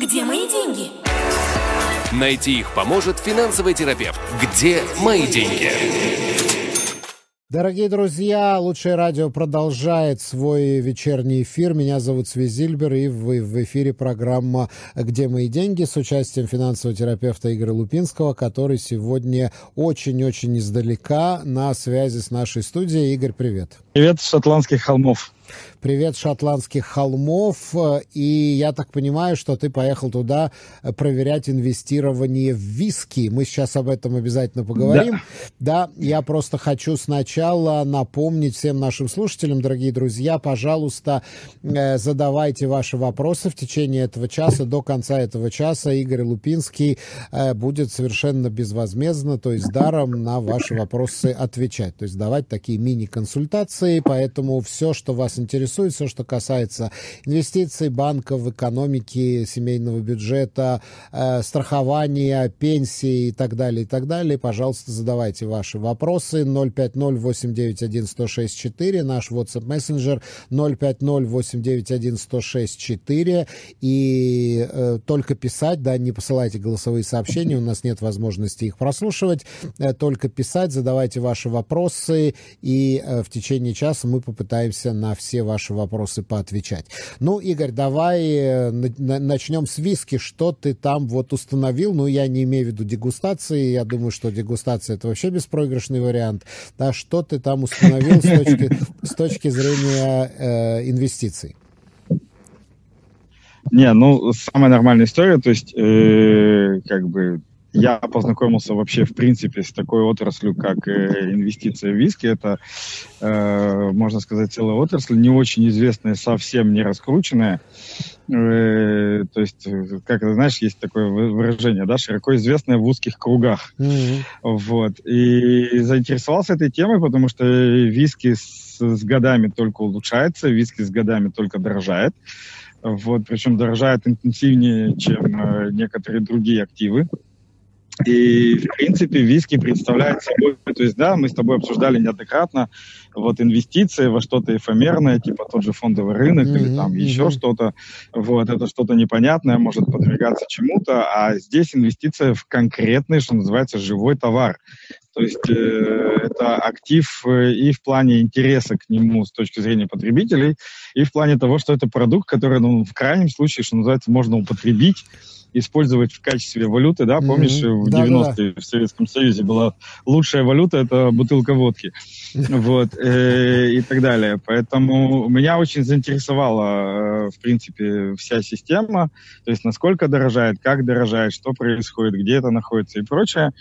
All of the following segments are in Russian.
Где мои деньги? Найти их поможет финансовый терапевт. Где мои деньги? Дорогие друзья, Лучшее радио продолжает свой вечерний эфир. Меня зовут Свизильбер, и в, в эфире программа «Где мои деньги» с участием финансового терапевта Игоря Лупинского, который сегодня очень-очень издалека на связи с нашей студией. Игорь, привет. Привет с шотландских холмов. Привет шотландских холмов. И я так понимаю, что ты поехал туда проверять инвестирование в виски. Мы сейчас об этом обязательно поговорим. Да, да я просто хочу сначала напомнить всем нашим слушателям, дорогие друзья, пожалуйста, э, задавайте ваши вопросы в течение этого часа. До конца этого часа Игорь Лупинский э, будет совершенно безвозмездно, то есть даром на ваши вопросы отвечать. То есть давать такие мини-консультации. Поэтому все, что вас интересует, все, что касается инвестиций, банков, экономики, семейного бюджета, э, страхования, пенсии и так далее, и так далее, пожалуйста, задавайте ваши вопросы. 050-891-1064, наш WhatsApp мессенджер 050-891-1064. И э, только писать, да, не посылайте голосовые сообщения, у нас нет возможности их прослушивать. Э, только писать, задавайте ваши вопросы, и э, в течение часа мы попытаемся на все ваши вопросы поотвечать. Ну, Игорь, давай э, начнем с виски. Что ты там вот установил? Ну, я не имею в виду дегустации. Я думаю, что дегустация это вообще беспроигрышный вариант. Да, что ты там установил с точки, с точки зрения э, инвестиций? Не, ну, самая нормальная история, то есть, э, как бы, я познакомился вообще, в принципе, с такой отраслью, как э, инвестиция в виски. Это, э, можно сказать, целая отрасль, не очень известная, совсем не раскрученная. Э, то есть, как ты знаешь, есть такое выражение, да, широко известное в узких кругах. Mm-hmm. Вот. И заинтересовался этой темой, потому что виски с, с годами только улучшается, виски с годами только дорожает. Вот, причем дорожает интенсивнее, чем э, некоторые другие активы. И, в принципе, виски представляет собой, то есть, да, мы с тобой обсуждали неоднократно, вот инвестиции во что-то эфемерное, типа тот же фондовый рынок mm-hmm, или там mm-hmm. еще что-то, вот, это что-то непонятное, может подвергаться чему-то, а здесь инвестиция в конкретный, что называется, живой товар. То есть э, это актив э, и в плане интереса к нему с точки зрения потребителей, и в плане того, что это продукт, который, ну, в крайнем случае, что называется, можно употребить использовать в качестве валюты, да, помнишь, mm-hmm. в 90-е в Советском Союзе была лучшая валюта, это бутылка водки, вот, э, и так далее. Поэтому меня очень заинтересовала, э, в принципе, вся система, то есть насколько дорожает, как дорожает, что происходит, где это находится и прочее.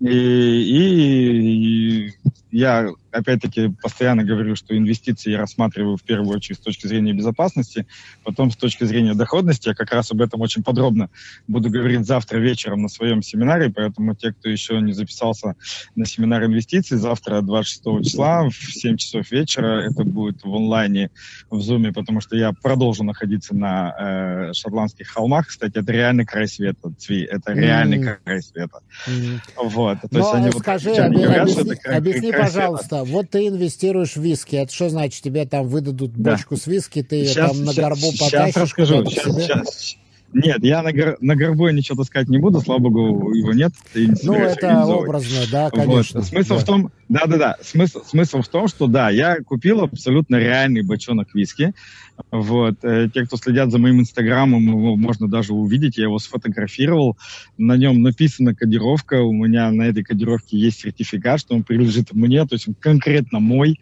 И, и, и я опять-таки постоянно говорю, что инвестиции я рассматриваю в первую очередь с точки зрения безопасности, потом с точки зрения доходности. Я как раз об этом очень подробно буду говорить завтра вечером на своем семинаре, поэтому те, кто еще не записался на семинар инвестиций, завтра 26 числа в 7 часов вечера, это будет в онлайне, в зуме, потому что я продолжу находиться на э, шотландских холмах. Кстати, это реальный край света, Цви, это реальный mm-hmm. край света. Mm-hmm. Вот. То Но есть они скажи, вот, объясни, говорят, объясни, это край, объясни край пожалуйста, вот ты инвестируешь в виски, это что значит? Тебе там выдадут бочку да. с виски, ты ее сейчас, там на горбу потащишь? Сейчас расскажу, сейчас, сейчас, нет, я на, гор, на горбу ничего таскать не буду, слава богу, его нет. Ну, это образно, да, конечно. Вот. Смысл да. в том, да-да-да, смысл, смысл в том, что да, я купил абсолютно реальный бочонок виски. Вот. Э, те, кто следят за моим инстаграмом, его можно даже увидеть, я его сфотографировал. На нем написана кодировка, у меня на этой кодировке есть сертификат, что он принадлежит мне, то есть он конкретно мой.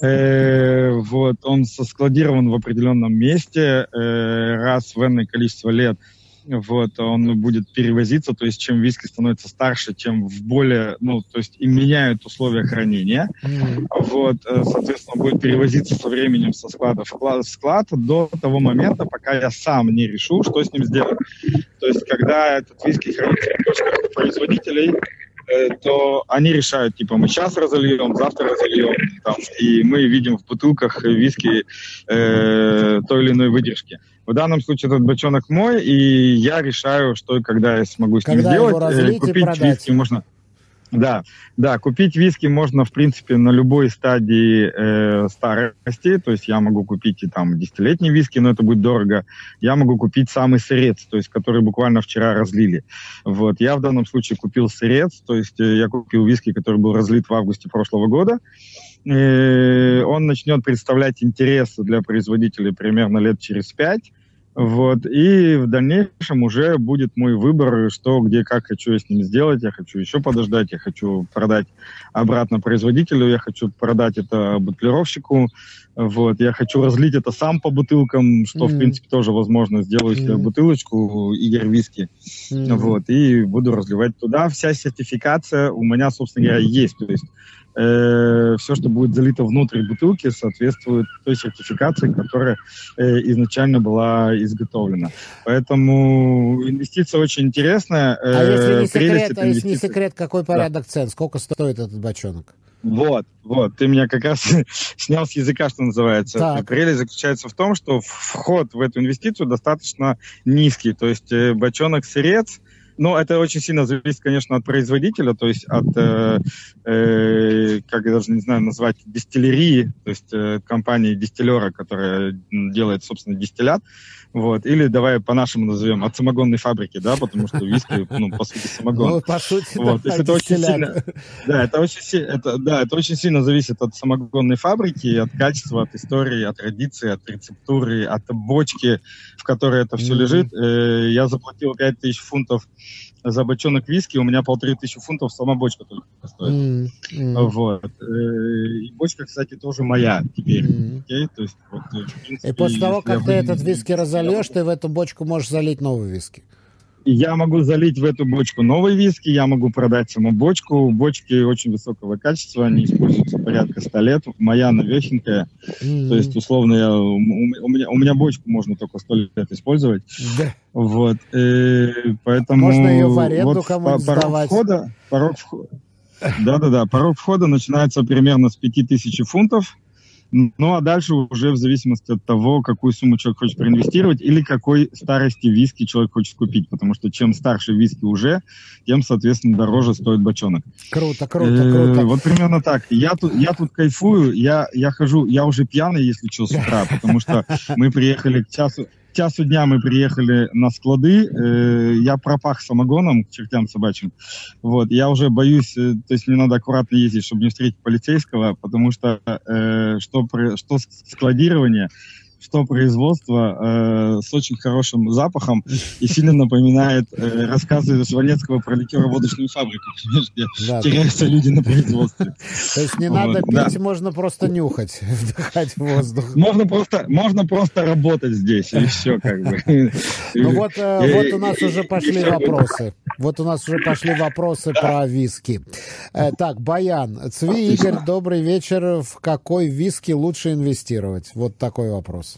Э, вот. Он соскладирован в определенном месте э, раз в энное количество лет вот, он будет перевозиться, то есть чем виски становится старше, тем в более, ну, то есть и меняют условия хранения, вот, э, соответственно, будет перевозиться со временем со склада в склад до того момента, пока я сам не решу, что с ним сделать. То есть, когда этот виски хранится в точках производителей, э, то они решают, типа, мы сейчас разольем, завтра разольем, там, и мы видим в бутылках виски э, той или иной выдержки. В данном случае этот бочонок мой, и я решаю, что и когда я смогу с когда ним сделать. Его разлить э, Купить и продать. виски можно... Да, да, купить виски можно, в принципе, на любой стадии э, старости. То есть я могу купить и там десятилетний виски, но это будет дорого. Я могу купить самый сырец, то есть который буквально вчера разлили. Вот, я в данном случае купил сырец, то есть э, я купил виски, который был разлит в августе прошлого года. Э, он начнет представлять интерес для производителей примерно лет через пять. Вот. И в дальнейшем уже будет мой выбор, что, где, как хочу я с ним сделать. Я хочу еще подождать, я хочу продать обратно производителю, я хочу продать это бутлировщику. Вот. Я хочу разлить это сам по бутылкам, что, mm-hmm. в принципе, тоже возможно. Сделаю себе mm-hmm. бутылочку Игорь Виски. Mm-hmm. Вот. И буду разливать туда. Вся сертификация у меня, собственно говоря, есть. То есть э, все, что будет залито внутрь бутылки, соответствует той сертификации, которая э, изначально была изготовлена. Поэтому инвестиция очень интересная. Э, а если не секрет, а если не секрет, какой порядок да. цен? Сколько стоит этот бочонок? Вот, вот, ты меня как раз снял с языка, что называется. Так. Прелесть заключается в том, что вход в эту инвестицию достаточно низкий. То есть э, бочонок сырец ну, это очень сильно зависит, конечно, от производителя, то есть от, э, э, как я даже не знаю назвать, дистиллерии, то есть э, компании дистиллера, которая делает, собственно, дистиллят. Вот. Или давай по-нашему назовем от самогонной фабрики, да, потому что виски, ну, по сути, самогон. Ну, по сути, вот. да, это очень сильно, да, это очень, это, да, это очень сильно зависит от самогонной фабрики, от качества, от истории, от традиции, от рецептуры, от бочки, в которой это все mm-hmm. лежит. Э, я заплатил 5000 фунтов за бочонок виски у меня полторы тысячи фунтов сама бочка только стоит. Mm, mm. Вот. Э, и бочка, кстати, тоже моя теперь. Mm. Okay? То есть, вот, э, принципе, и после того, как ты этот виски разольешь, ты в эту бочку можешь залить новый виски. Я могу залить в эту бочку новый виски, я могу продать саму бочку. Бочки очень высокого качества, они используются порядка 100 лет. Моя новехенькая. Mm-hmm. То есть, условно, я, у, у, меня, у меня бочку можно только 100 лет использовать. Да. Вот. И э, поэтому... Можно ее в аренду вот кому-нибудь порог сдавать. Входа, порог входа, да-да-да, порог входа начинается примерно с 5000 фунтов. Ну, а дальше уже в зависимости от того, какую сумму человек хочет проинвестировать или какой старости виски человек хочет купить. Потому что чем старше виски уже, тем, соответственно, дороже стоит бочонок. Круто, круто, круто. Вот примерно так. Я тут, я тут кайфую, я, я хожу, я уже пьяный, если что, с утра, потому что мы приехали к часу, часу дня мы приехали на склады, э, я пропах самогоном к чертям собачьим. Вот, я уже боюсь, э, то есть мне надо аккуратно ездить, чтобы не встретить полицейского, потому что э, что, что складирование, что производство э, с очень хорошим запахом и сильно напоминает э, рассказы Жванецкого про ликероводочную фабрику, где да, теряются да. люди на производстве. То есть не вот, надо пить, да. можно просто нюхать, вдыхать воздух. Можно просто, можно просто работать здесь, и все как бы. Ну вот, э, вот у нас уже пошли вопросы. Вот у нас уже пошли вопросы про виски. Э, так, Баян, Цви Игорь, добрый вечер. В какой виски лучше инвестировать? Вот такой вопрос.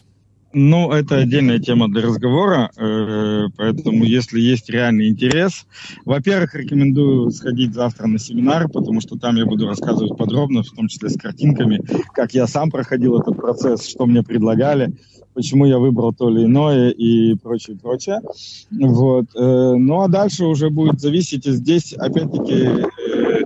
Ну, это отдельная тема для разговора, э, поэтому если есть реальный интерес, во-первых, рекомендую сходить завтра на семинар, потому что там я буду рассказывать подробно, в том числе с картинками, как я сам проходил этот процесс, что мне предлагали, почему я выбрал то или иное и прочее, прочее. Вот. Э, ну, а дальше уже будет зависеть, здесь, опять-таки, э,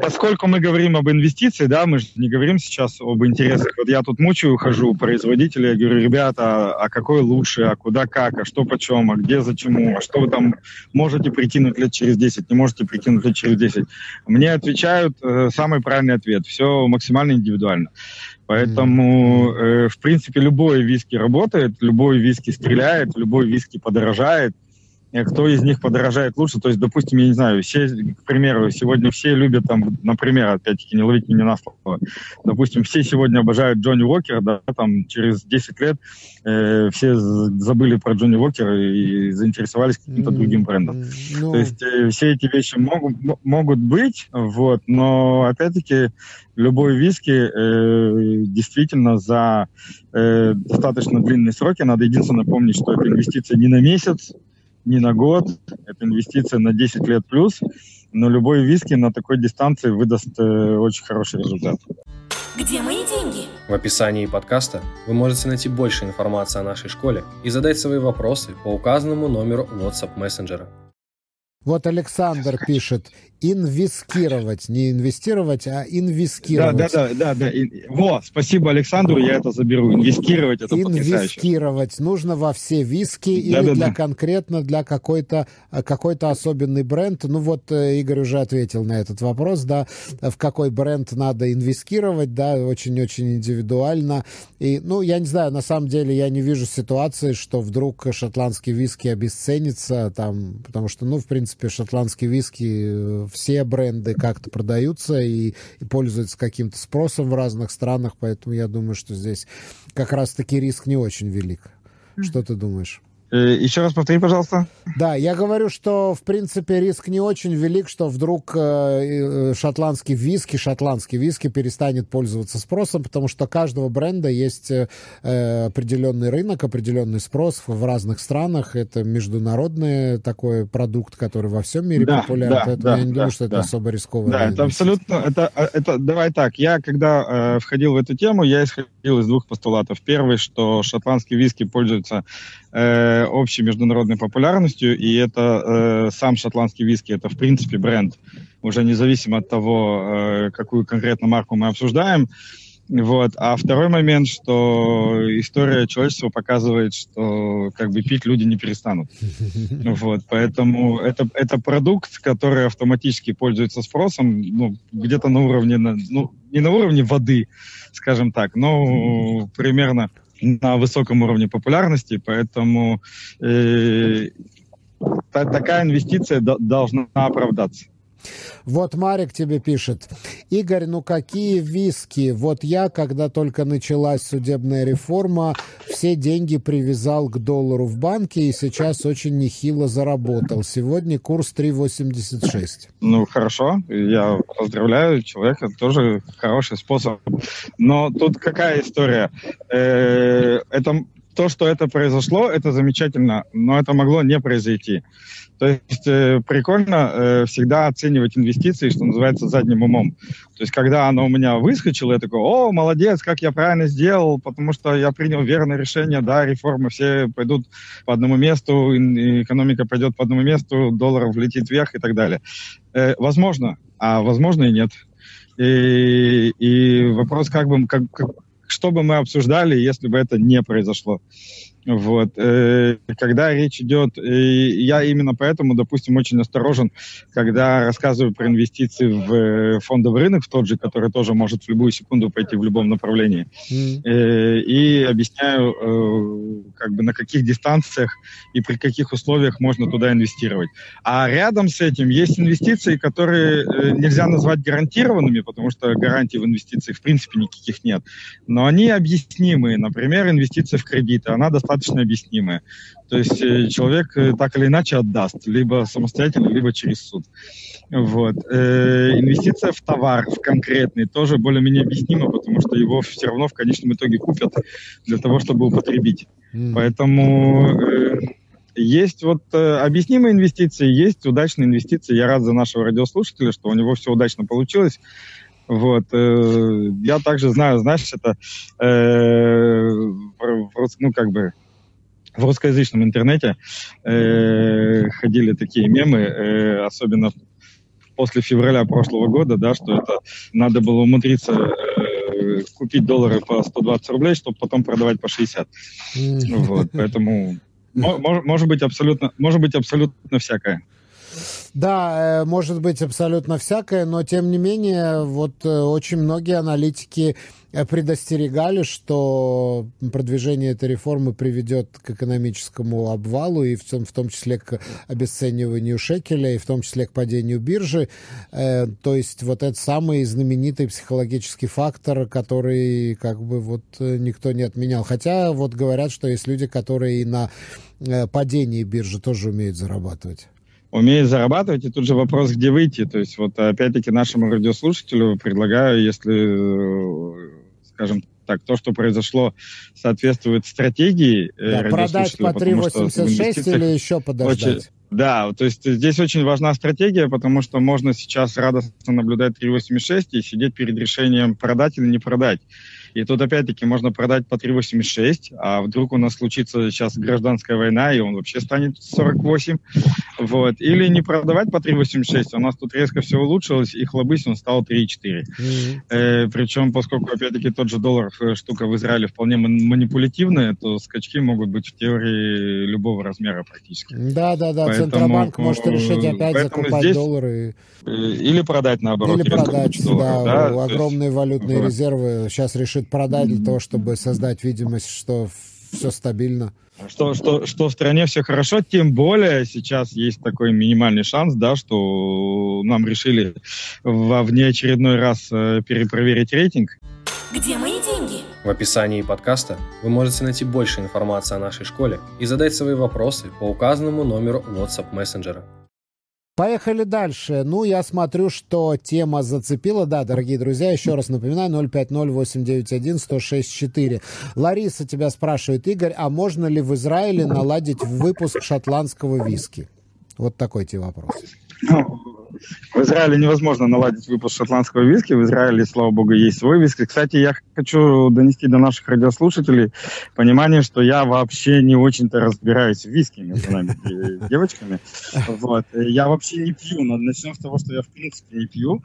поскольку мы говорим об инвестиции, да, мы же не говорим сейчас об интересах. Вот я тут мучаю, хожу производителя, я говорю, ребята, а какой лучше, а куда как, а что почем, а где зачему, а что вы там можете прикинуть лет через 10, не можете прикинуть лет через 10. Мне отвечают э, самый правильный ответ. Все максимально индивидуально. Поэтому, э, в принципе, любой виски работает, любой виски стреляет, любой виски подорожает. Э, кто из них подорожает лучше. То есть, допустим, я не знаю, все, к примеру, сегодня все любят, там, например, опять-таки, не ловить меня на слово, допустим, все сегодня обожают Джонни Уокера, да, там, через 10 лет э, все забыли про Джонни Уокера и заинтересовались каким-то mm-hmm. другим брендом. Mm-hmm. То есть, э, все эти вещи могут, могут быть, вот, но, опять-таки, любой виски э, действительно за э, достаточно длинные сроки. Надо единственное помнить, что это инвестиция не на месяц, не на год, это инвестиция на 10 лет плюс, но любой виски на такой дистанции выдаст э, очень хороший результат. Где мои деньги? В описании подкаста вы можете найти больше информации о нашей школе и задать свои вопросы по указанному номеру WhatsApp мессенджера. Вот Александр пишет, инвестировать, не инвестировать, а инвестировать. Да, да, да, да, да. Во, спасибо Александру, я это заберу. Инвестировать это Инвестировать потрясающе. нужно во все виски да, или да, для да. конкретно для какой-то какой-то особенный бренд. Ну вот э, Игорь уже ответил на этот вопрос, да, в какой бренд надо инвестировать, да, очень-очень индивидуально. И, ну, я не знаю, на самом деле я не вижу ситуации, что вдруг шотландский виски обесценится, там, потому что, ну, в принципе, шотландский виски э, все бренды как-то продаются и, и пользуются каким-то спросом в разных странах, поэтому я думаю, что здесь как раз-таки риск не очень велик. Что ты думаешь? Э, еще раз повтори, пожалуйста. Да, я говорю, что, в принципе, риск не очень велик, что вдруг э, э, шотландский виски, шотландский виски перестанет пользоваться спросом, потому что каждого бренда есть определенный рынок, определенный спрос в разных странах. Это международный такой продукт, который во всем мире да, популярен, да, поэтому да, я не да, думаю, что да. это особо рисково. Да, это абсолютно, это, это, давай так, я когда э, входил в эту тему, я исходил из двух постулатов. Первый, что шотландский виски пользуется э, общей международной популярностью, и это э, сам шотландский виски, это в принципе бренд, уже независимо от того, э, какую конкретно марку мы обсуждаем. Вот. А второй момент, что история человечества показывает, что как бы пить люди не перестанут. Вот. Поэтому это, это продукт, который автоматически пользуется спросом, ну, где-то на уровне, ну, не на уровне воды, скажем так, но примерно на высоком уровне популярности, поэтому э, та, такая инвестиция должна оправдаться. Вот Марик тебе пишет. Игорь, ну какие виски? Вот я, когда только началась судебная реформа, все деньги привязал к доллару в банке и сейчас очень нехило заработал. Сегодня курс 3,86. Ну, хорошо. Я поздравляю человека. Тоже хороший способ. Но тут какая история? Э, это то, что это произошло, это замечательно, но это могло не произойти. То есть э, прикольно э, всегда оценивать инвестиции, что называется, задним умом. То есть когда оно у меня выскочило, я такой, о, молодец, как я правильно сделал, потому что я принял верное решение, да, реформы все пойдут по одному месту, экономика пойдет по одному месту, доллар влетит вверх и так далее. Э, возможно, а возможно и нет. И, и вопрос, как бы, как, как, что бы мы обсуждали, если бы это не произошло. Вот. Э, когда речь идет, я именно поэтому, допустим, очень осторожен, когда рассказываю про инвестиции в э, фондовый рынок, в тот же, который тоже может в любую секунду пойти в любом направлении, mm. и объясняю, как бы на каких дистанциях и при каких условиях можно туда инвестировать. А рядом с этим есть инвестиции, которые нельзя назвать гарантированными, потому что гарантий в инвестициях в принципе никаких нет, но они объяснимые. Например, инвестиция в кредиты, она достаточно достаточно объяснимое. То есть э, человек э, так или иначе отдаст, либо самостоятельно, либо через суд. Вот. Э, инвестиция в товар, в конкретный, тоже более-менее объяснима, потому что его все равно в конечном итоге купят для того, чтобы употребить. Mm. Поэтому э, есть вот э, объяснимые инвестиции, есть удачные инвестиции. Я рад за нашего радиослушателя, что у него все удачно получилось. Вот. Э, я также знаю, знаешь, это, э, ну, как бы, в русскоязычном интернете э, ходили такие мемы, э, особенно после февраля прошлого года, да, что это надо было умудриться э, купить доллары по 120 рублей, чтобы потом продавать по 60. Вот, поэтому может быть абсолютно, может быть абсолютно всякое. Да, э, может быть абсолютно всякое, но тем не менее, вот э, очень многие аналитики э, предостерегали, что продвижение этой реформы приведет к экономическому обвалу и в том, в том числе к обесцениванию шекеля и в том числе к падению биржи. То есть вот этот самый знаменитый психологический фактор, который как бы вот никто не отменял. Хотя вот говорят, что есть люди, которые и на падении биржи тоже умеют зарабатывать умеет зарабатывать, и тут же вопрос, где выйти. То есть вот опять-таки нашему радиослушателю предлагаю, если, скажем так, то, что произошло, соответствует стратегии э, да, продать по 3,86 или еще подождать? Очень, да, то есть здесь очень важна стратегия, потому что можно сейчас радостно наблюдать 3,86 и сидеть перед решением продать или не продать. И тут опять-таки можно продать по 3,86, а вдруг у нас случится сейчас гражданская война, и он вообще станет 48. Вот. Или не продавать по 3,86, у нас тут резко все улучшилось, и хлобысь он стал 3,4. Mm-hmm. Э, причем, поскольку, опять-таки, тот же доллар, э, штука в Израиле вполне манипулятивная, то скачки могут быть в теории любого размера практически. Да-да-да, Центробанк может решить опять закупать здесь... доллары. Э, или продать, наоборот. Или продать, долларов, да, да. Огромные есть... валютные вот. резервы сейчас решит продать для того, чтобы создать видимость, что все стабильно что, что, что в стране все хорошо, тем более сейчас есть такой минимальный шанс, да, что нам решили во внеочередной раз э, перепроверить рейтинг. Где мои деньги? В описании подкаста вы можете найти больше информации о нашей школе и задать свои вопросы по указанному номеру WhatsApp мессенджера. Поехали дальше. Ну, я смотрю, что тема зацепила. Да, дорогие друзья, еще раз напоминаю, 050-891-1064. Лариса тебя спрашивает, Игорь, а можно ли в Израиле наладить выпуск шотландского виски? Вот такой тебе вопрос. В Израиле невозможно наладить выпуск шотландского виски. В Израиле, слава богу, есть свой виски. Кстати, я хочу донести до наших радиослушателей понимание, что я вообще не очень-то разбираюсь в виски между нами девочками. Вот. Я вообще не пью. Начнем с того, что я в принципе не пью.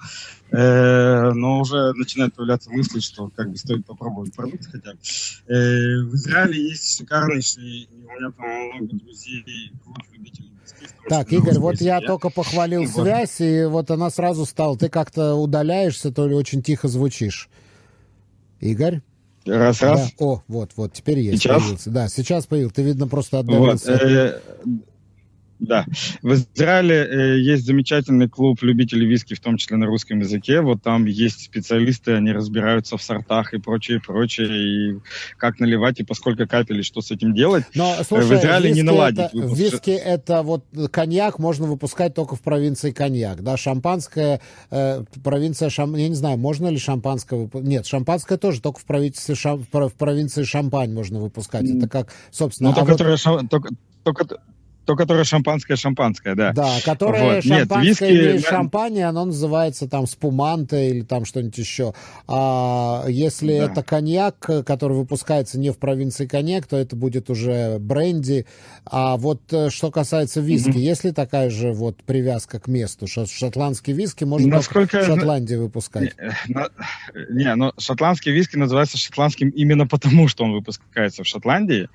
Э, но уже начинают появляться мысли, что как бы стоит попробовать продукт хотя бы. Э, в Израиле есть шикарнейший, у меня там много друзей, любителей так, Игорь, вот я только похвалил связь, и вот она сразу стала. Ты как-то удаляешься, то ли очень тихо звучишь. Игорь? Раз, раз. Да. О, вот, вот, теперь есть. Сейчас? Появился. Да, сейчас появился. Ты, видно, просто отдалился. Вот, э, да. В Израиле э, есть замечательный клуб любителей виски, в том числе на русском языке. Вот там есть специалисты, они разбираются в сортах и прочее, прочее, и как наливать, и поскольку капель, и что с этим делать. Но, слушай, в Израиле не наладить. Это, выпуск. Виски это вот коньяк можно выпускать только в провинции коньяк, да, шампанское, э, провинция, шам... я не знаю, можно ли шампанское выпускать? Нет, шампанское тоже только в, провинции, шам... в провинции Шампань можно выпускать. Это как, собственно... Ну, только, а вот... шам... только, только, то, которое шампанское-шампанское, да. Да, которое вот. шампанское Нет, виски... или шампань, оно называется там спуманта или там что-нибудь еще. А если да. это коньяк, который выпускается не в провинции коньяк, то это будет уже бренди. А вот э, что касается виски, mm-hmm. есть ли такая же вот привязка к месту? Шотландский виски можно Насколько... в Шотландии выпускать? Не, на... не, но шотландский виски называется шотландским именно потому, что он выпускается в Шотландии.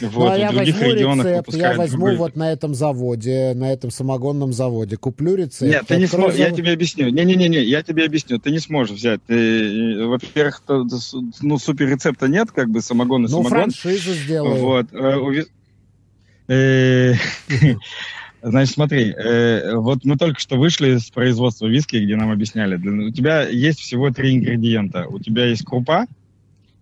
Вот, ну, а я возьму рецепт, я возьму другой. вот на этом заводе, на этом самогонном заводе, куплю рецепт. Нет, ты не сможешь, я тебе объясню. Не-не-не, я тебе объясню, ты не сможешь взять. Ты, во-первых, ну, супер рецепта нет, как бы самогонный ну, самогон. Ну, франшизу сделаю. Вот. Э, э, значит, смотри, э, вот мы только что вышли с производства виски, где нам объясняли, у тебя есть всего три ингредиента. У тебя есть крупа,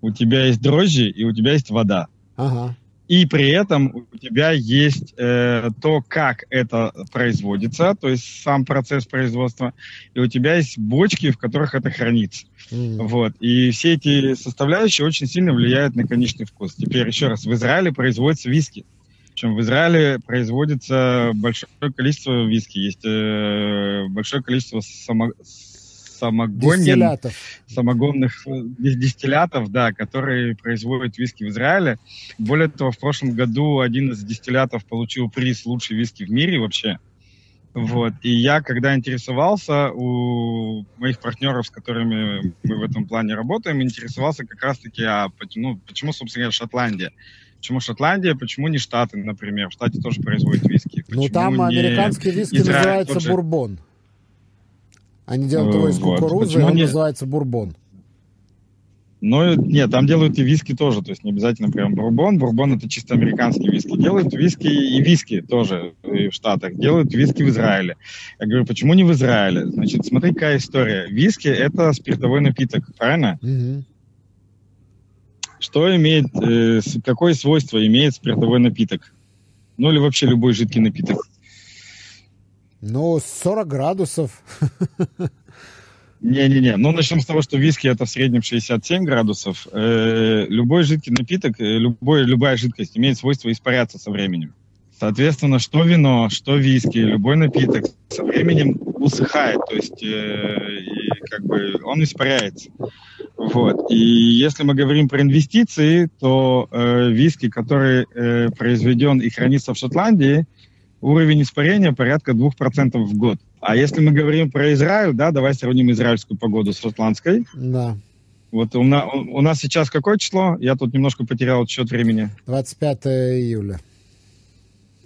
у тебя есть дрожжи и у тебя есть вода. Ага и при этом у тебя есть э, то, как это производится, то есть сам процесс производства, и у тебя есть бочки, в которых это хранится. Mm. Вот. И все эти составляющие очень сильно влияют на конечный вкус. Теперь еще раз, в Израиле производится виски. Причем в Израиле производится большое количество виски. Есть э, большое количество само, самогонен, самогонных э, дистиллятов, да, которые производят виски в Израиле. Более того, в прошлом году один из дистиллятов получил приз «Лучший виски в мире» вообще. Вот. И я, когда интересовался у моих партнеров, с которыми мы в этом плане работаем, интересовался как раз-таки, а, ну, почему, собственно говоря, Шотландия. Почему Шотландия, почему не Штаты, например? В Штате тоже производят виски. ну, там американский виски Израиль, называется же... бурбон. Они делают его из кукурузы, вот. он не... называется бурбон. Ну, нет, там делают и виски тоже, то есть не обязательно прям бурбон. Бурбон это чисто американский виски. Делают виски и виски тоже в Штатах. Делают виски в Израиле. Я говорю, почему не в Израиле? Значит, смотри, какая история. Виски это спиртовой напиток, правильно? Угу. Что имеет, э, какое свойство имеет спиртовой напиток? Ну или вообще любой жидкий напиток? Ну, 40 градусов. Не-не-не, ну начнем с того, что виски это в среднем 67 градусов. Э, любой жидкий напиток, э, любой, любая жидкость имеет свойство испаряться со временем. Соответственно, что вино, что виски, любой напиток со временем усыхает, то есть э, и как бы он испаряется. Вот. И если мы говорим про инвестиции, то э, виски, который э, произведен и хранится в Шотландии, уровень испарения порядка 2% в год. А если мы говорим про Израиль, да, давай сравним израильскую погоду с шотландской. Да. Вот у, на, у нас сейчас какое число? Я тут немножко потерял счет времени. 25 июля.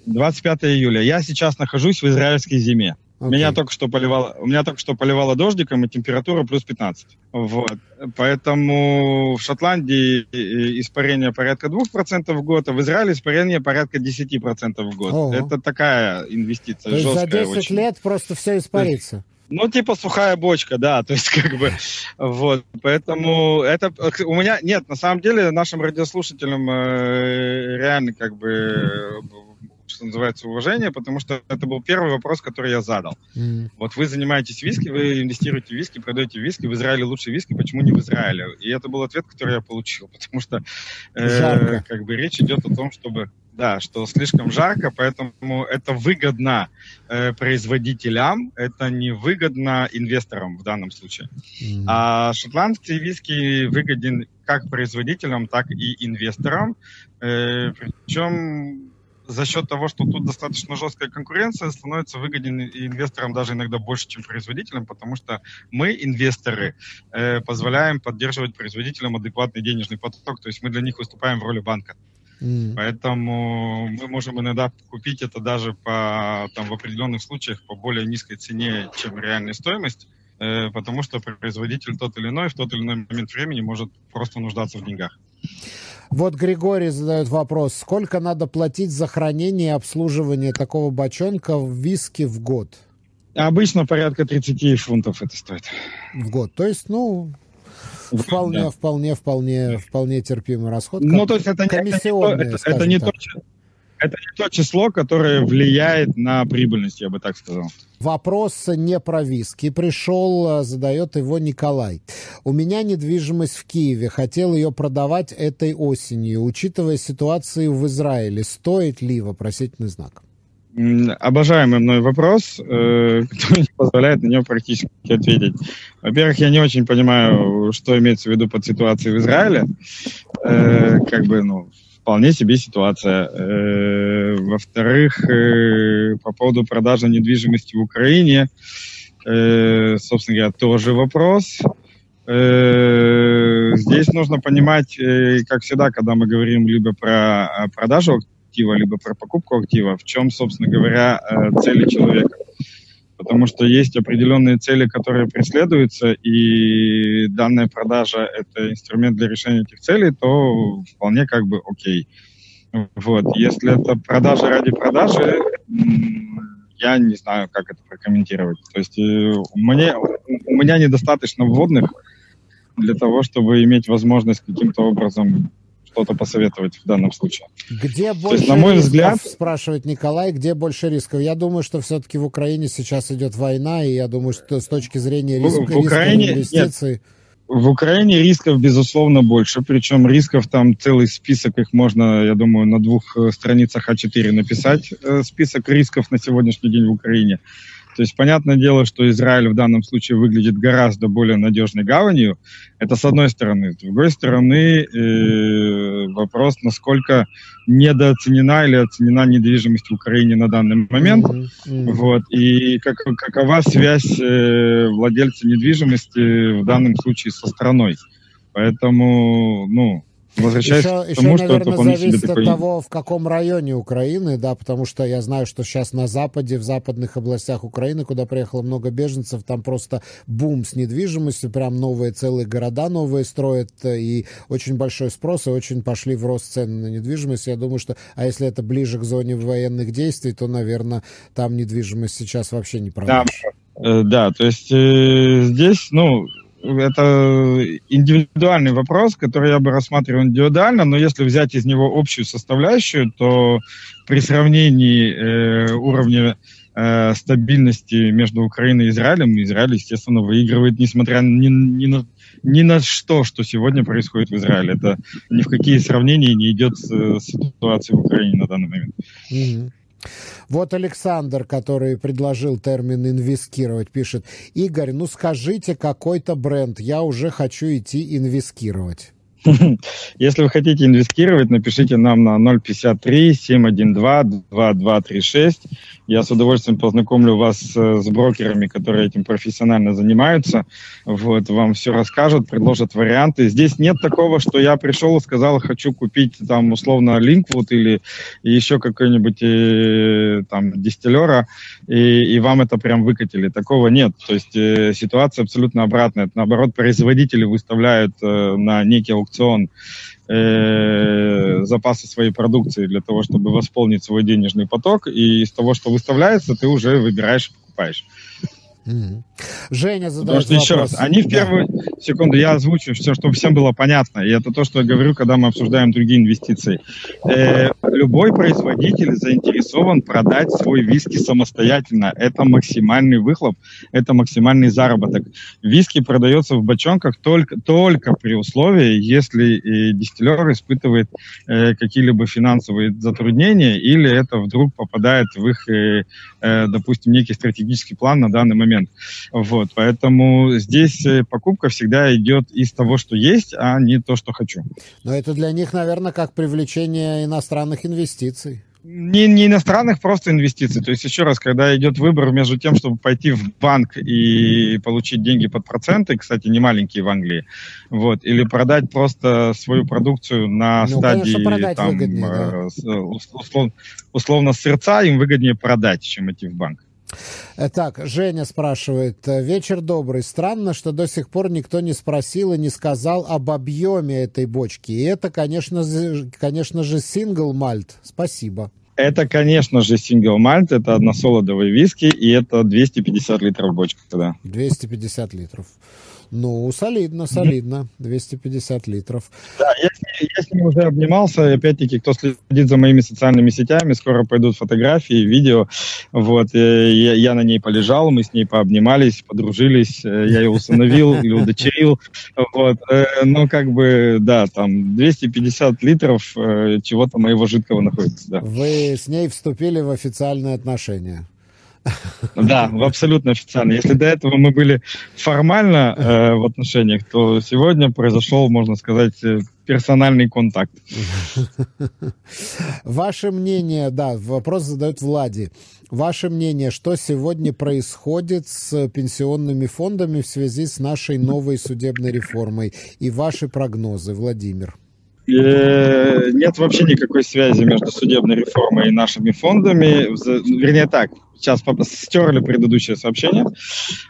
25 июля. Я сейчас нахожусь в израильской зиме. Okay. Меня только что поливало, у меня только что поливало дождиком, и температура плюс 15. Вот. Поэтому в Шотландии испарение порядка 2% в год, а в Израиле испарение порядка 10% в год. Ого. Это такая инвестиция То есть жесткая. за 10 очень. лет просто все испарится? Ну, типа сухая бочка, да, то есть как бы, вот, поэтому это, у меня, нет, на самом деле нашим радиослушателям э, реально как бы что называется, уважение, потому что это был первый вопрос, который я задал. Mm. Вот вы занимаетесь виски, вы инвестируете в виски, продаете виски, в Израиле лучше виски, почему не в Израиле? И это был ответ, который я получил, потому что э, как бы речь идет о том, чтобы да, что слишком жарко, поэтому это выгодно э, производителям, это не выгодно инвесторам в данном случае. Mm-hmm. А шотландский виски выгоден как производителям, так и инвесторам. Э, причем за счет того, что тут достаточно жесткая конкуренция, становится выгоден инвесторам даже иногда больше, чем производителям, потому что мы, инвесторы, э, позволяем поддерживать производителям адекватный денежный поток, то есть мы для них выступаем в роли банка. Mm. Поэтому мы можем иногда купить это даже по, там, в определенных случаях по более низкой цене, чем реальная стоимость, э, потому что производитель тот или иной в тот или иной момент времени может просто нуждаться в деньгах. Вот Григорий задает вопрос. Сколько надо платить за хранение и обслуживание такого бочонка в виски в год? Обычно порядка 30 фунтов это стоит. В год. То есть, ну, вполне, да. вполне, вполне, вполне терпимый расход. Ну, то есть это, не, это, это, не то, это не то число, которое влияет на прибыльность, я бы так сказал. Вопрос не про виски. Пришел, э, задает его Николай. У меня недвижимость в Киеве. Хотел ее продавать этой осенью. Учитывая ситуацию в Израиле, стоит ли вопросительный знак? Обожаемый мной вопрос, э, который не позволяет на него практически ответить. Во-первых, я не очень понимаю, что имеется в виду под ситуацией в Израиле. Э, как бы, ну, вполне себе ситуация. Э, во-вторых, э, по поводу продажи недвижимости в Украине, э, собственно говоря, тоже вопрос. Здесь нужно понимать, как всегда, когда мы говорим либо про продажу актива, либо про покупку актива, в чем, собственно говоря, цели человека потому что есть определенные цели, которые преследуются, и данная продажа — это инструмент для решения этих целей, то вполне как бы окей. Вот. Если это продажа ради продажи, я не знаю, как это прокомментировать. То есть э, мне, у меня недостаточно вводных для того, чтобы иметь возможность каким-то образом что-то посоветовать в данном случае. Где больше есть, на мой рисков, взгляд, спрашивает Николай, где больше рисков? Я думаю, что все-таки в Украине сейчас идет война, и я думаю, что с точки зрения риска, в, Украине, инвестиций... Нет. В Украине рисков, безусловно, больше. Причем рисков там целый список, их можно, я думаю, на двух э, страницах А4 написать, э, список рисков на сегодняшний день в Украине. То есть, понятное дело, что Израиль в данном случае выглядит гораздо более надежной гаванью. Это с одной стороны. С другой стороны, э, вопрос, насколько недооценена или оценена недвижимость в Украине на данный момент. Mm-hmm. Вот. И как, какова связь э, владельца недвижимости в данном случае со страной. Поэтому, ну, Возвращаясь еще, к тому, еще, что наверное, это зависит от того, в каком районе Украины, да, потому что я знаю, что сейчас на Западе, в западных областях Украины, куда приехало много беженцев, там просто бум с недвижимостью, прям новые целые города новые строят, и очень большой спрос, и очень пошли в рост цены на недвижимость. Я думаю, что, а если это ближе к зоне военных действий, то, наверное, там недвижимость сейчас вообще не продашь. Да, э, да то есть э, здесь, ну, это индивидуальный вопрос, который я бы рассматривал индивидуально, но если взять из него общую составляющую, то при сравнении э, уровня э, стабильности между Украиной и Израилем, Израиль, естественно, выигрывает, несмотря ни, ни, на, ни на что, что сегодня происходит в Израиле. Это ни в какие сравнения не идет с, с ситуацией в Украине на данный момент. Mm-hmm. Вот Александр, который предложил термин «инвестировать», пишет, «Игорь, ну скажите какой-то бренд, я уже хочу идти инвестировать». Если вы хотите инвестировать, напишите нам на 053 712 2236. Я с удовольствием познакомлю вас э, с брокерами, которые этим профессионально занимаются. Вот, вам все расскажут, предложат варианты. Здесь нет такого, что я пришел и сказал, хочу купить там условно Linkwood или еще какой-нибудь э, там дистиллера, и, и вам это прям выкатили. Такого нет. То есть э, ситуация абсолютно обратная. Наоборот, производители выставляют на некий аукцион э, запасы своей продукции для того, чтобы восполнить свой денежный поток, и из того, что выставляется, ты уже выбираешь и покупаешь. Женя задает что, вопрос. еще раз, они в первую да. секунду, я озвучу все, чтобы всем было понятно, и это то, что я говорю, когда мы обсуждаем другие инвестиции. Э, любой производитель заинтересован продать свой виски самостоятельно. Это максимальный выхлоп, это максимальный заработок. Виски продается в бочонках только, только при условии, если э, дистиллер испытывает э, какие-либо финансовые затруднения, или это вдруг попадает в их, э, э, допустим, некий стратегический план на данный момент. Вот, поэтому здесь э, покупка всегда идет из того, что есть, а не то, что хочу. Но это для них, наверное, как привлечение иностранных инвестиций. Не, не иностранных, просто инвестиций. То есть, еще раз, когда идет выбор между тем, чтобы пойти в банк и получить деньги под проценты, кстати, не маленькие в Англии, вот, или продать просто свою продукцию на ну, стадии конечно, там, да. Э, услов, условно сердца, им выгоднее продать, чем идти в банк. Э, так, Женя спрашивает. Э, Вечер добрый. Странно, что до сих пор никто не спросил и не сказал об объеме этой бочки. И это, конечно, конечно же, сингл мальт. Спасибо. Это, конечно же, сингл мальт, это односолодовый виски, и это 250 литров бочка, да. 250 литров. Ну, солидно, солидно. 250 литров. Да, я с, ней, я с ней уже обнимался. И опять-таки, кто следит за моими социальными сетями, скоро пойдут фотографии, видео. Вот, я, я на ней полежал, мы с ней пообнимались, подружились. Э, я ее усыновил или удочерил. Вот. Э, ну, как бы, да, там 250 литров э, чего-то моего жидкого находится. Да. Вы с ней вступили в официальные отношения? Да, абсолютно официально. Если до этого мы были формально э, в отношениях, то сегодня произошел, можно сказать, э, персональный контакт. Ваше мнение, да, вопрос задает Влади. Ваше мнение, что сегодня происходит с пенсионными фондами в связи с нашей новой судебной реформой? И ваши прогнозы, Владимир. Э, нет вообще никакой связи между судебной реформой и нашими фондами. Вернее так, сейчас стерли предыдущее сообщение.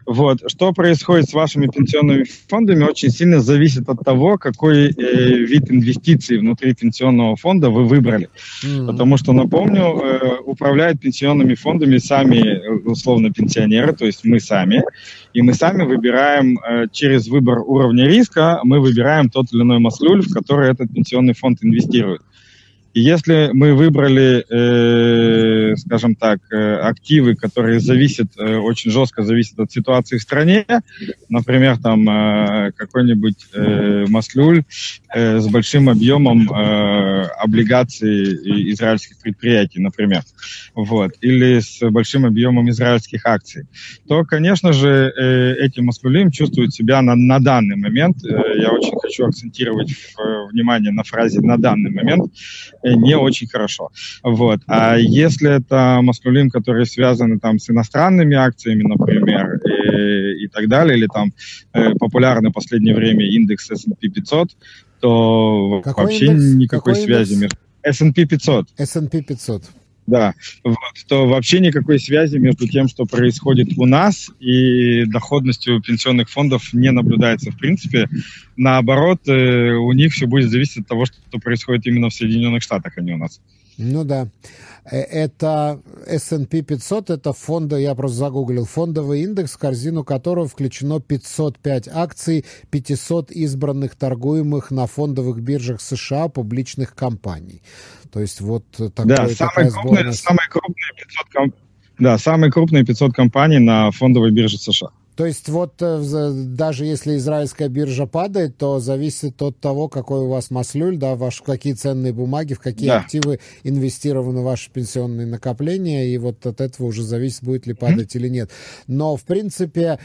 Вот. Что происходит с вашими пенсионными фондами, очень сильно зависит от того, какой э, вид инвестиций внутри пенсионного фонда вы выбрали. Mm-hmm. Потому что, напомню, э, управляют пенсионными фондами сами, э, условно, пенсионеры, то есть мы сами. И мы сами выбираем, э, через выбор уровня риска, мы выбираем тот или иной маслюль, в который этот пенсионный фонд инвестирует. Если мы выбрали, э, скажем так, э, активы, которые зависят, э, очень жестко зависят от ситуации в стране, например, там э, какой-нибудь э, маслюль э, с большим объемом э, облигаций израильских предприятий, например, вот, или с большим объемом израильских акций, то, конечно же, э, эти маслюли чувствуют себя на, на данный момент, э, я очень хочу акцентировать в, э, внимание на фразе «на данный момент», Э, не очень хорошо. Вот. А если это маскулин, которые связаны там с иностранными акциями, например, и, и так далее, или там э, популярный в последнее время индекс S&P 500, то Какой вообще индекс? никакой Какой связи индекс? между... S&P 500. S&P 500. Да, вот, то вообще никакой связи между тем, что происходит у нас и доходностью пенсионных фондов не наблюдается в принципе. Наоборот, э, у них все будет зависеть от того, что происходит именно в Соединенных Штатах, а не у нас. Ну да. Э, это S&P 500, это фонда, я просто загуглил, фондовый индекс, в корзину которого включено 505 акций 500 избранных торгуемых на фондовых биржах США публичных компаний. То есть вот такой, да, самые крупные, самые крупные 500 комп... да, самые крупные 500 компаний на фондовой бирже США. То есть вот даже если израильская биржа падает, то зависит от того, какой у вас маслюль, да, ваш, какие ценные бумаги, в какие да. активы инвестированы ваши пенсионные накопления, и вот от этого уже зависит, будет ли падать mm-hmm. или нет. Но, в принципе,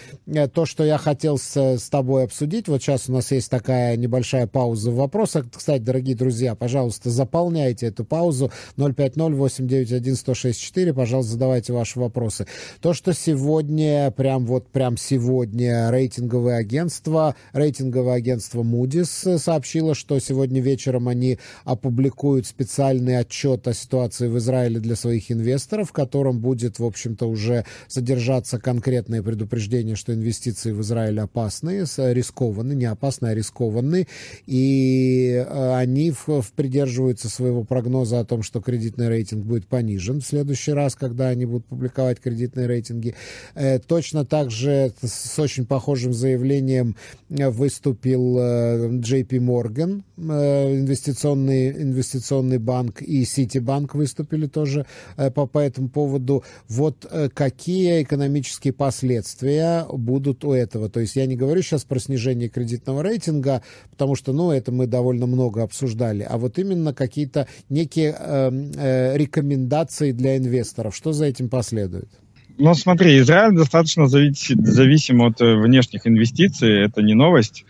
то, что я хотел с, с тобой обсудить, вот сейчас у нас есть такая небольшая пауза в вопросах. Кстати, дорогие друзья, пожалуйста, заполняйте эту паузу 050-891-1064, пожалуйста, задавайте ваши вопросы. То, что сегодня, прям вот прям сегодня рейтинговое агентство, рейтинговое агентство Moody's сообщило, что сегодня вечером они опубликуют специальный отчет о ситуации в Израиле для своих инвесторов, в котором будет, в общем-то, уже содержаться конкретное предупреждение, что инвестиции в Израиль опасны, рискованы, не опасны, а рискованы, и э, они придерживаются своего прогноза о том, что кредитный рейтинг будет понижен в следующий раз, когда они будут публиковать кредитные рейтинги. Э, точно так же с очень похожим заявлением выступил э, JP Morgan, инвестиционный, инвестиционный банк, и Citibank выступили тоже по, по этому поводу. Вот какие экономические последствия будут у этого? То есть я не говорю сейчас про снижение кредитного рейтинга, потому что, ну, это мы довольно много обсуждали, а вот именно какие-то некие э, э, рекомендации для инвесторов. Что за этим последует? Ну, смотри, Израиль достаточно зависим от э, внешних инвестиций, это не новость.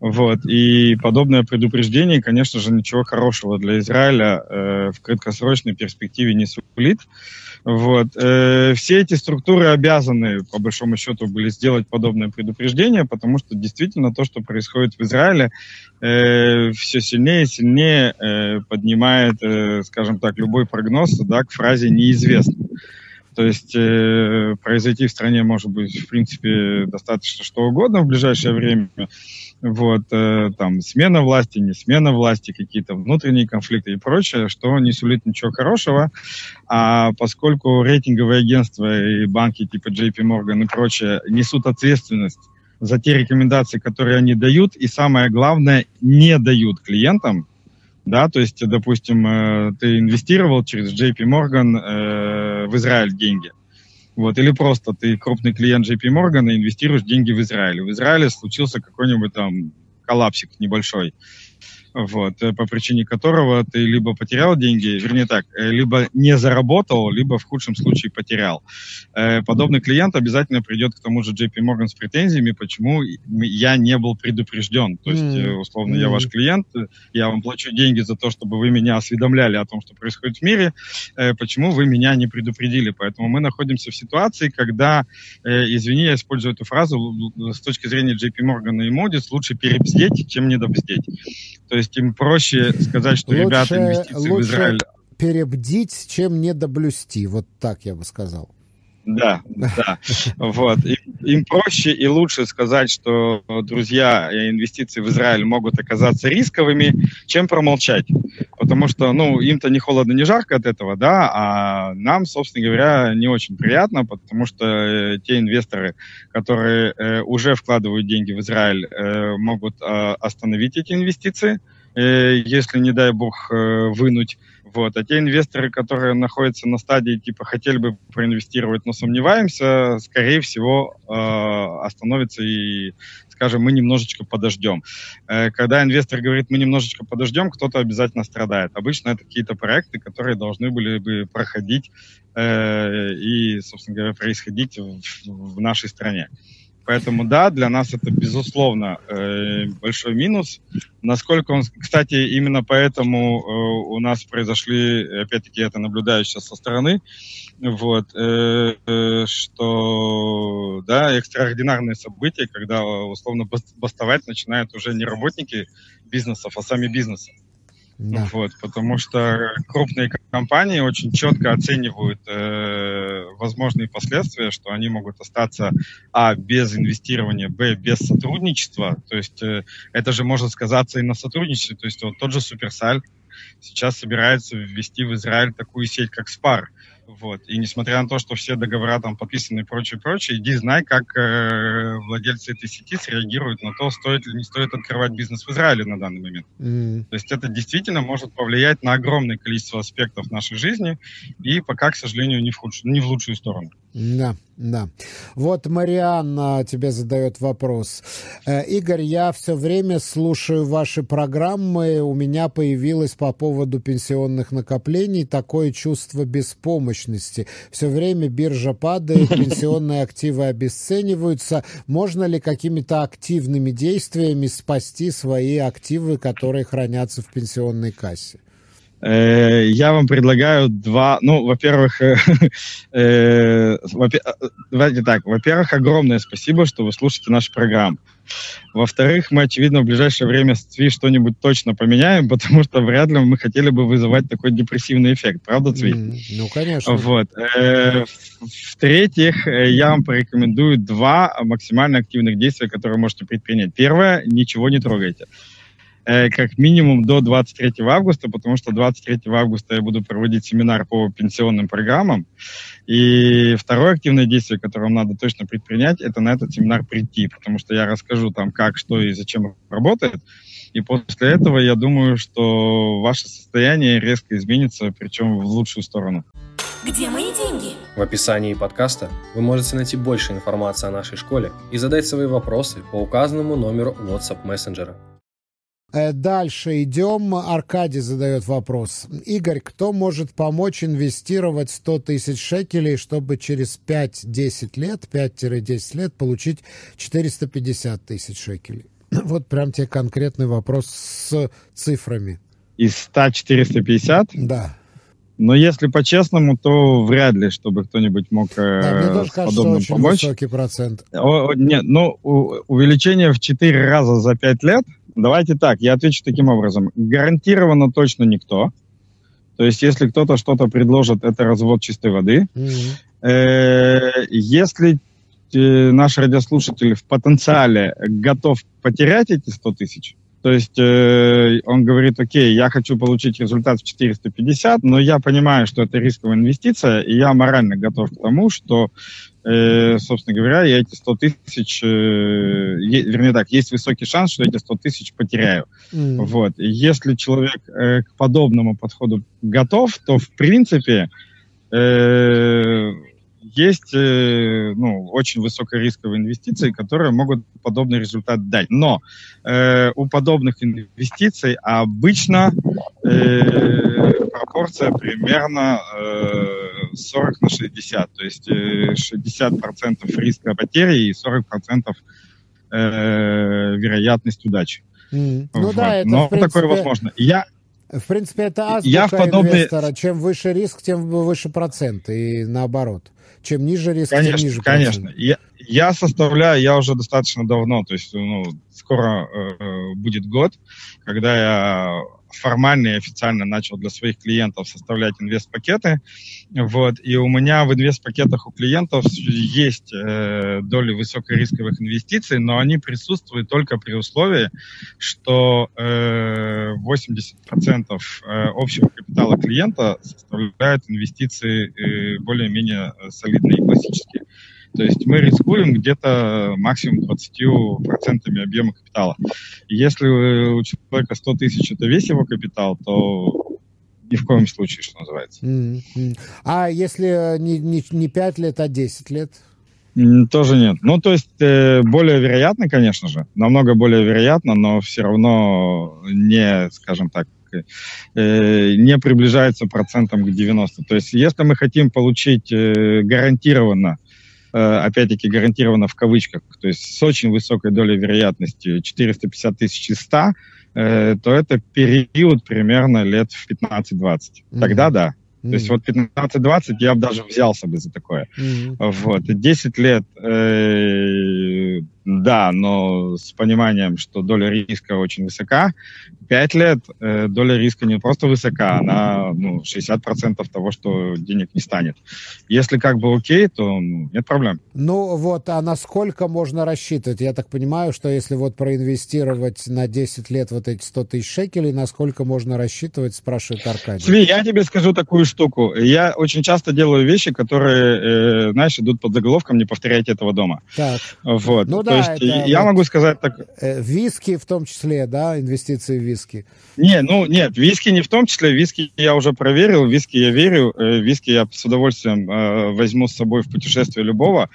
Вот. И подобное предупреждение, конечно же, ничего хорошего для Израиля э, в краткосрочной перспективе не сулит. Вот. Э, все эти структуры обязаны, по большому счету, были сделать подобное предупреждение, потому что действительно то, что происходит в Израиле, э, все сильнее и сильнее э, поднимает, э, скажем так, любой прогноз да, к фразе «неизвестно». То есть э, произойти в стране может быть, в принципе, достаточно что угодно в ближайшее время. Вот, э, там, смена власти, не смена власти, какие-то внутренние конфликты и прочее, что не сулит ничего хорошего. А поскольку рейтинговые агентства и банки типа JP Morgan и прочее несут ответственность за те рекомендации, которые они дают, и самое главное, не дают клиентам, да, то есть, допустим, э, ты инвестировал через JP Morgan э, в Израиль деньги, вот, или просто ты крупный клиент JP Morgan и инвестируешь деньги в Израиль. В Израиле случился какой-нибудь там коллапсик небольшой вот, э, по причине которого ты либо потерял деньги, вернее так, э, либо не заработал, либо в худшем случае потерял. Э, подобный клиент обязательно придет к тому же JP Morgan с претензиями, почему я не был предупрежден. То есть, условно, я ваш клиент, я вам плачу деньги за то, чтобы вы меня осведомляли о том, что происходит в мире, почему вы меня не предупредили. Поэтому мы находимся в ситуации, когда, извини, я использую эту фразу, с точки зрения JP Morgan и Moody's, лучше перебздеть, чем недобздеть. То есть им проще сказать, что лучше, ребята инвестиции лучше в Израиль... перебдить, чем недоблюсти. Вот так я бы сказал. Да, да. Вот. Им, им проще и лучше сказать, что, друзья, инвестиции в Израиль могут оказаться рисковыми, чем промолчать. Потому что, ну, им-то не холодно, не жарко от этого, да, а нам, собственно говоря, не очень приятно, потому что э, те инвесторы, которые э, уже вкладывают деньги в Израиль, э, могут э, остановить эти инвестиции, э, если, не дай бог, э, вынуть вот. А те инвесторы, которые находятся на стадии, типа, хотели бы проинвестировать, но сомневаемся, скорее всего, э, остановятся и скажем, мы немножечко подождем. Э, когда инвестор говорит, мы немножечко подождем, кто-то обязательно страдает. Обычно это какие-то проекты, которые должны были бы проходить э, и, собственно говоря, происходить в, в нашей стране. Поэтому да, для нас это безусловно э, большой минус. Насколько он, кстати, именно поэтому э, у нас произошли, опять-таки, это наблюдаю сейчас со стороны, вот, э, что да, экстраординарные события, когда условно бастовать начинают уже не работники бизнесов, а сами бизнесы. Да. Вот, потому что крупные компании очень четко оценивают э, возможные последствия, что они могут остаться а без инвестирования, б без сотрудничества. То есть э, это же может сказаться и на сотрудничестве. То есть вот тот же Суперсаль сейчас собирается ввести в Израиль такую сеть, как Спар. Вот. И несмотря на то, что все договора там подписаны и прочее, прочее, иди знай, как э, владельцы этой сети среагируют на то, стоит или не стоит открывать бизнес в Израиле на данный момент. Mm. То есть это действительно может повлиять на огромное количество аспектов нашей жизни, и пока, к сожалению, не в, худшую, не в лучшую сторону. Да. Да. Вот Марианна тебе задает вопрос. Э, Игорь, я все время слушаю ваши программы. У меня появилось по поводу пенсионных накоплений такое чувство беспомощности. Все время биржа падает, пенсионные активы обесцениваются. Можно ли какими-то активными действиями спасти свои активы, которые хранятся в пенсионной кассе? Э, я вам предлагаю два, ну, во-первых, э, э, давайте так, во-первых, огромное спасибо, что вы слушаете нашу программу. Во-вторых, мы, очевидно, в ближайшее время с Цви что-нибудь точно поменяем, потому что вряд ли мы хотели бы вызывать такой депрессивный эффект. Правда, Цви? Mm, ну, конечно. Вот. В-третьих, я вам порекомендую два максимально активных действия, которые можете предпринять. Первое, ничего не трогайте. Э, как минимум до 23 августа, потому что 23 августа я буду проводить семинар по пенсионным программам. И второе активное действие, которое вам надо точно предпринять, это на этот семинар прийти, потому что я расскажу там, как, что и зачем работает. И после этого я думаю, что ваше состояние резко изменится, причем в лучшую сторону. Где мои деньги? В описании подкаста вы можете найти больше информации о нашей школе и задать свои вопросы по указанному номеру WhatsApp мессенджера. Э, дальше идем. Аркадий задает вопрос. Игорь, кто может помочь инвестировать 100 тысяч шекелей, чтобы через 5-10 лет, 5-10 лет получить 450 тысяч шекелей? Вот прям тебе конкретный вопрос с цифрами. Из 100 450? Да. Но если по-честному, то вряд ли, чтобы кто-нибудь мог э, да, мне тоже кажется, подобным очень помочь. высокий процент. О, нет, ну, увеличение в 4 раза за 5 лет – Давайте так, я отвечу таким образом. Гарантированно точно никто. То есть, если кто-то что-то предложит, это развод чистой воды. Mm-hmm. Если э, наш радиослушатель в потенциале готов потерять эти 100 тысяч, то есть э, он говорит, окей, я хочу получить результат в 450, но я понимаю, что это рисковая инвестиция, и я морально готов к тому, что э, собственно говоря, я эти 100 тысяч, э, вернее так, есть высокий шанс, что эти 100 тысяч потеряю. Mm. Вот. И если человек э, к подобному подходу готов, то, в принципе, э, есть э, ну, очень высокорисковые инвестиции, которые могут подобный результат дать. Но э, у подобных инвестиций обычно э, пропорция примерно э, 40 на 60. То есть э, 60% риска потери и 40% э, вероятность удачи. Mm. Ну вот. да, это Но принципе... такое возможно. Я в принципе, это азбука я в подобные... инвестора. Чем выше риск, тем выше процент. И наоборот. Чем ниже риск, конечно, тем ниже процент. Конечно, я, я составляю, я уже достаточно давно, то есть ну, скоро э, будет год, когда я формально и официально начал для своих клиентов составлять инвест-пакеты. Вот, и у меня в инвест-пакетах у клиентов есть э, доли высокорисковых инвестиций, но они присутствуют только при условии, что э, 80% э, общего капитала клиента составляют инвестиции э, более-менее солидные и классические. То есть мы рискуем где-то максимум 20% объема капитала. И если у человека 100 тысяч это весь его капитал, то ни в коем случае, что называется. Mm-hmm. А если не, не, не 5 лет, а 10 лет? Тоже нет. Ну, то есть э, более вероятно, конечно же, намного более вероятно, но все равно не, скажем так, э, не приближается процентом к 90. То есть если мы хотим получить э, гарантированно опять-таки, гарантированно в кавычках, то есть с очень высокой долей вероятности 450 тысяч из 100, э, то это период примерно лет в 15-20. Mm-hmm. Тогда да. Mm-hmm. То есть вот 15-20 я бы даже взялся бы за такое. Mm-hmm. Вот. 10 лет, э, да, но с пониманием, что доля риска очень высока. 5 лет э, доля риска не просто высока, она ну, 60% того, что денег не станет. Если как бы окей, то ну, нет проблем. Ну вот, а насколько можно рассчитывать? Я так понимаю, что если вот проинвестировать на 10 лет вот эти 100 тысяч шекелей, насколько можно рассчитывать, спрашивает Аркадий. Сви, я тебе скажу такую штуку. Я очень часто делаю вещи, которые, э, знаешь, идут под заголовком «Не повторяйте этого дома». Так. Вот. Ну да, есть я вот могу сказать так... Э, виски в том числе, да, инвестиции в виски? Не, ну нет, виски не в том числе, виски я уже проверил, виски я верю, э, виски я с удовольствием э, возьму с собой в путешествие любого,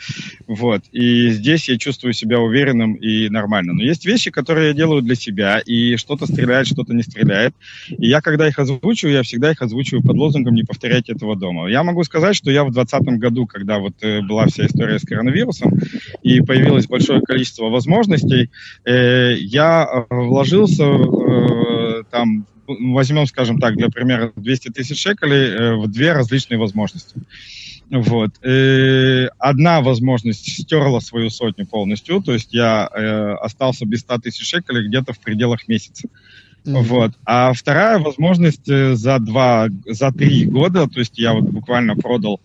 вот, и здесь я чувствую себя уверенным и нормально. Но есть вещи, которые я делаю для себя, и что-то стреляет, что-то не стреляет, и я, когда их озвучиваю, я всегда их озвучиваю под лозунгом «не повторяйте этого дома». Я могу сказать, что я в 2020 году, когда вот э, была вся история с коронавирусом, и появилось большое количество возможностей, э, я вложился э, там, возьмем, скажем так, для примера 200 тысяч шекелей э, в две различные возможности. Вот. И одна возможность стерла свою сотню полностью, то есть я э, остался без 100 тысяч шекелей где-то в пределах месяца. Вот. А вторая возможность э, за два, за три года, то есть я вот буквально продал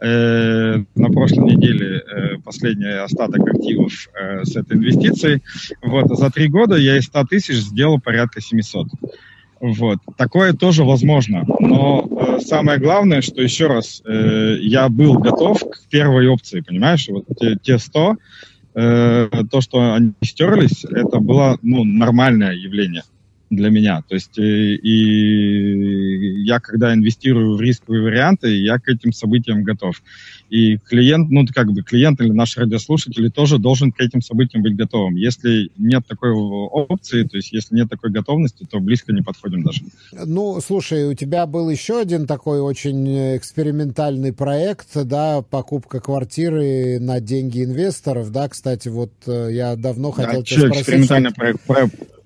э, на прошлой неделе э, последний остаток активов э, с этой инвестицией. Вот. За три года я из 100 тысяч сделал порядка 700. Вот. Такое тоже возможно. Но э, самое главное, что еще раз, э, я был готов к первой опции, понимаешь? Вот те, те 100, э, то, что они стерлись, это было ну, нормальное явление для меня. То есть и, и я, когда инвестирую в рисковые варианты, я к этим событиям готов. И клиент, ну, как бы клиент или наш радиослушатель тоже должен к этим событиям быть готовым. Если нет такой опции, то есть если нет такой готовности, то близко не подходим даже. Ну, слушай, у тебя был еще один такой очень экспериментальный проект, да, покупка квартиры на деньги инвесторов, да, кстати, вот э, я давно хотел да, тебя спросить. экспериментальный проект,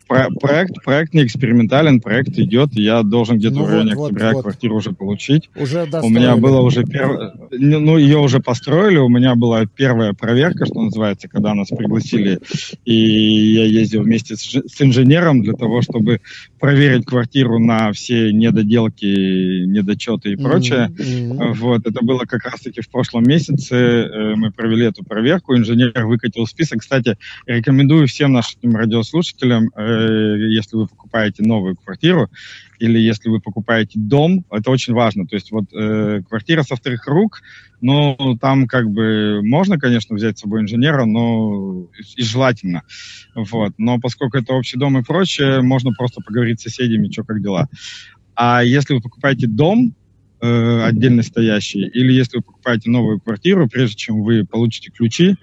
про проект, проект не экспериментален, проект идет, я должен где-то ну в районе вот, октября вот, квартиру уже получить. Уже достроили. У меня было уже первое, ну, ее уже построили, у меня была первая проверка, что называется, когда нас пригласили, и я ездил вместе с, с инженером для того, чтобы проверить квартиру на все недоделки, недочеты и прочее. Mm-hmm. Вот, это было как раз-таки в прошлом месяце, э, мы провели эту проверку, инженер выкатил список. Кстати, рекомендую всем нашим радиослушателям э, если вы покупаете новую квартиру или если вы покупаете дом, это очень важно. То есть вот э, квартира со вторых рук, ну, там как бы можно, конечно, взять с собой инженера, но и желательно. Вот. Но поскольку это общий дом и прочее, можно просто поговорить с соседями, что как дела. А если вы покупаете дом, э, отдельно стоящий, или если вы покупаете новую квартиру, прежде чем вы получите ключи,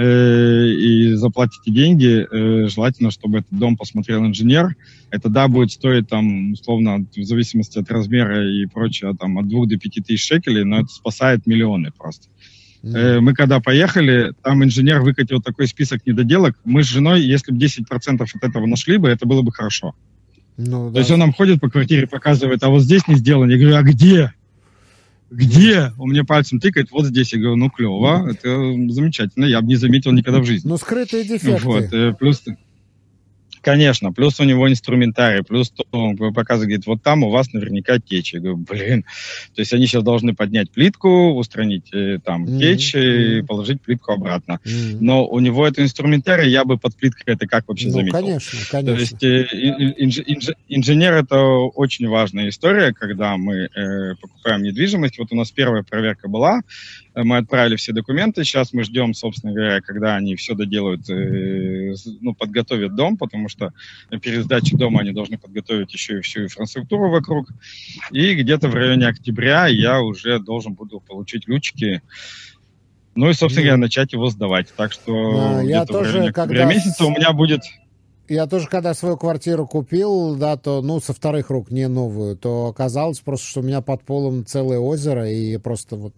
и заплатите деньги, э, желательно, чтобы этот дом посмотрел инженер. Это, да, будет стоить, там, условно, в зависимости от размера и прочего, там, от 2 до 5 тысяч шекелей, но это спасает миллионы просто. Mm. Мы когда поехали, там инженер выкатил такой список недоделок. Мы с женой, если бы 10% от этого нашли бы, это было бы хорошо. Ну, да. То есть он нам ходит по квартире, показывает, а вот здесь не сделано. Я говорю, а где? Где? Он мне пальцем тыкает, вот здесь. Я говорю, ну, клево, это замечательно, я бы не заметил никогда в жизни. Ну, скрытые дефекты. Вот, э, плюс... Конечно, плюс у него инструментарий, плюс то он показывает, говорит, вот там у вас наверняка течь. Я говорю, блин, то есть они сейчас должны поднять плитку, устранить э, там mm-hmm. течь и положить плитку обратно. Mm-hmm. Но у него это инструментарий, я бы под плиткой это как вообще ну, заметил? конечно, конечно. То есть э, инж, инж, инженер это очень важная история, когда мы э, покупаем недвижимость. Вот у нас первая проверка была, мы отправили все документы, сейчас мы ждем, собственно говоря, когда они все доделают, э, ну, подготовят дом, потому что перед сдачей дома они должны подготовить еще и всю инфраструктуру вокруг. И где-то в районе октября я уже должен буду получить ключики ну и, собственно говоря, начать его сдавать. Так что а, я тоже, когда месяца у меня будет я тоже, когда свою квартиру купил, да, то, ну, со вторых рук, не новую, то оказалось просто, что у меня под полом целое озеро, и просто вот,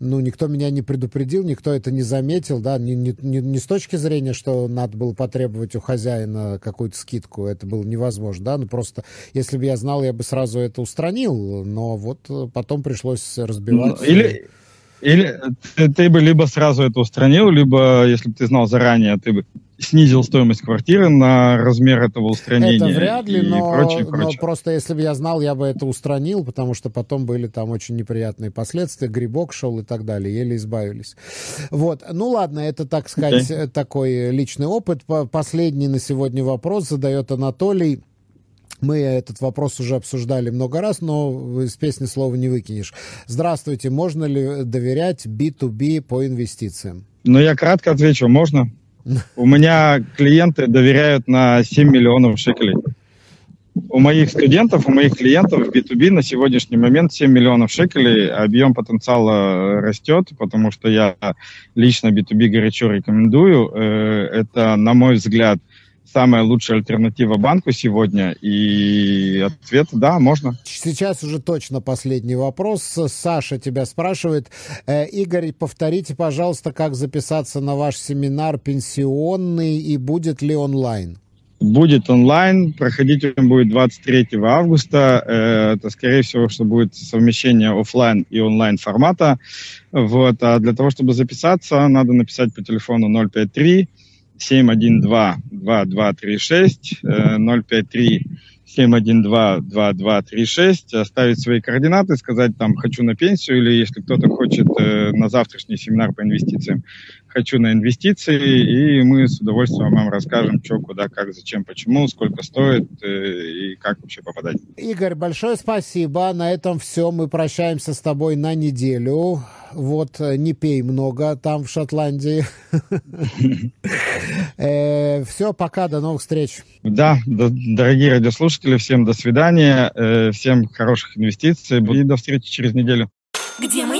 ну, никто меня не предупредил, никто это не заметил, да, не, не, не, не с точки зрения, что надо было потребовать у хозяина какую-то скидку, это было невозможно, да, ну, просто, если бы я знал, я бы сразу это устранил, но вот потом пришлось разбивать. Или... Или ты, ты бы либо сразу это устранил, либо, если бы ты знал заранее, ты бы снизил стоимость квартиры на размер этого устранения. Это вряд ли, но, прочее, прочее. но просто если бы я знал, я бы это устранил, потому что потом были там очень неприятные последствия, грибок шел и так далее, еле избавились. Вот, ну ладно, это, так сказать, okay. такой личный опыт. Последний на сегодня вопрос задает Анатолий. Мы этот вопрос уже обсуждали много раз, но из песни слова не выкинешь. Здравствуйте, можно ли доверять B2B по инвестициям? Ну, я кратко отвечу, можно. У меня клиенты доверяют на 7 миллионов шекелей. У моих студентов, у моих клиентов в B2B на сегодняшний момент 7 миллионов шекелей. Объем потенциала растет, потому что я лично B2B горячо рекомендую. Э, это, на мой взгляд, самая лучшая альтернатива банку сегодня? И ответ – да, можно. Сейчас уже точно последний вопрос. Саша тебя спрашивает. Э, Игорь, повторите, пожалуйста, как записаться на ваш семинар пенсионный и будет ли онлайн? Будет онлайн, проходить он будет 23 августа. Э, это, скорее всего, что будет совмещение офлайн и онлайн формата. Вот. А для того, чтобы записаться, надо написать по телефону 053 712-2236, 053 712-2236, оставить свои координаты, сказать там «хочу на пенсию» или если кто-то хочет э, на завтрашний семинар по инвестициям, «хочу на инвестиции», и мы с удовольствием вам расскажем, что, куда, как, зачем, почему, сколько стоит э, и как вообще попадать. Игорь, большое спасибо. На этом все. Мы прощаемся с тобой на неделю. Вот, э, не пей много там, в Шотландии. Э, Все, пока, до новых встреч. Да, дорогие радиослушатели, всем до свидания, всем хороших инвестиций и до встречи через неделю. Где деньги?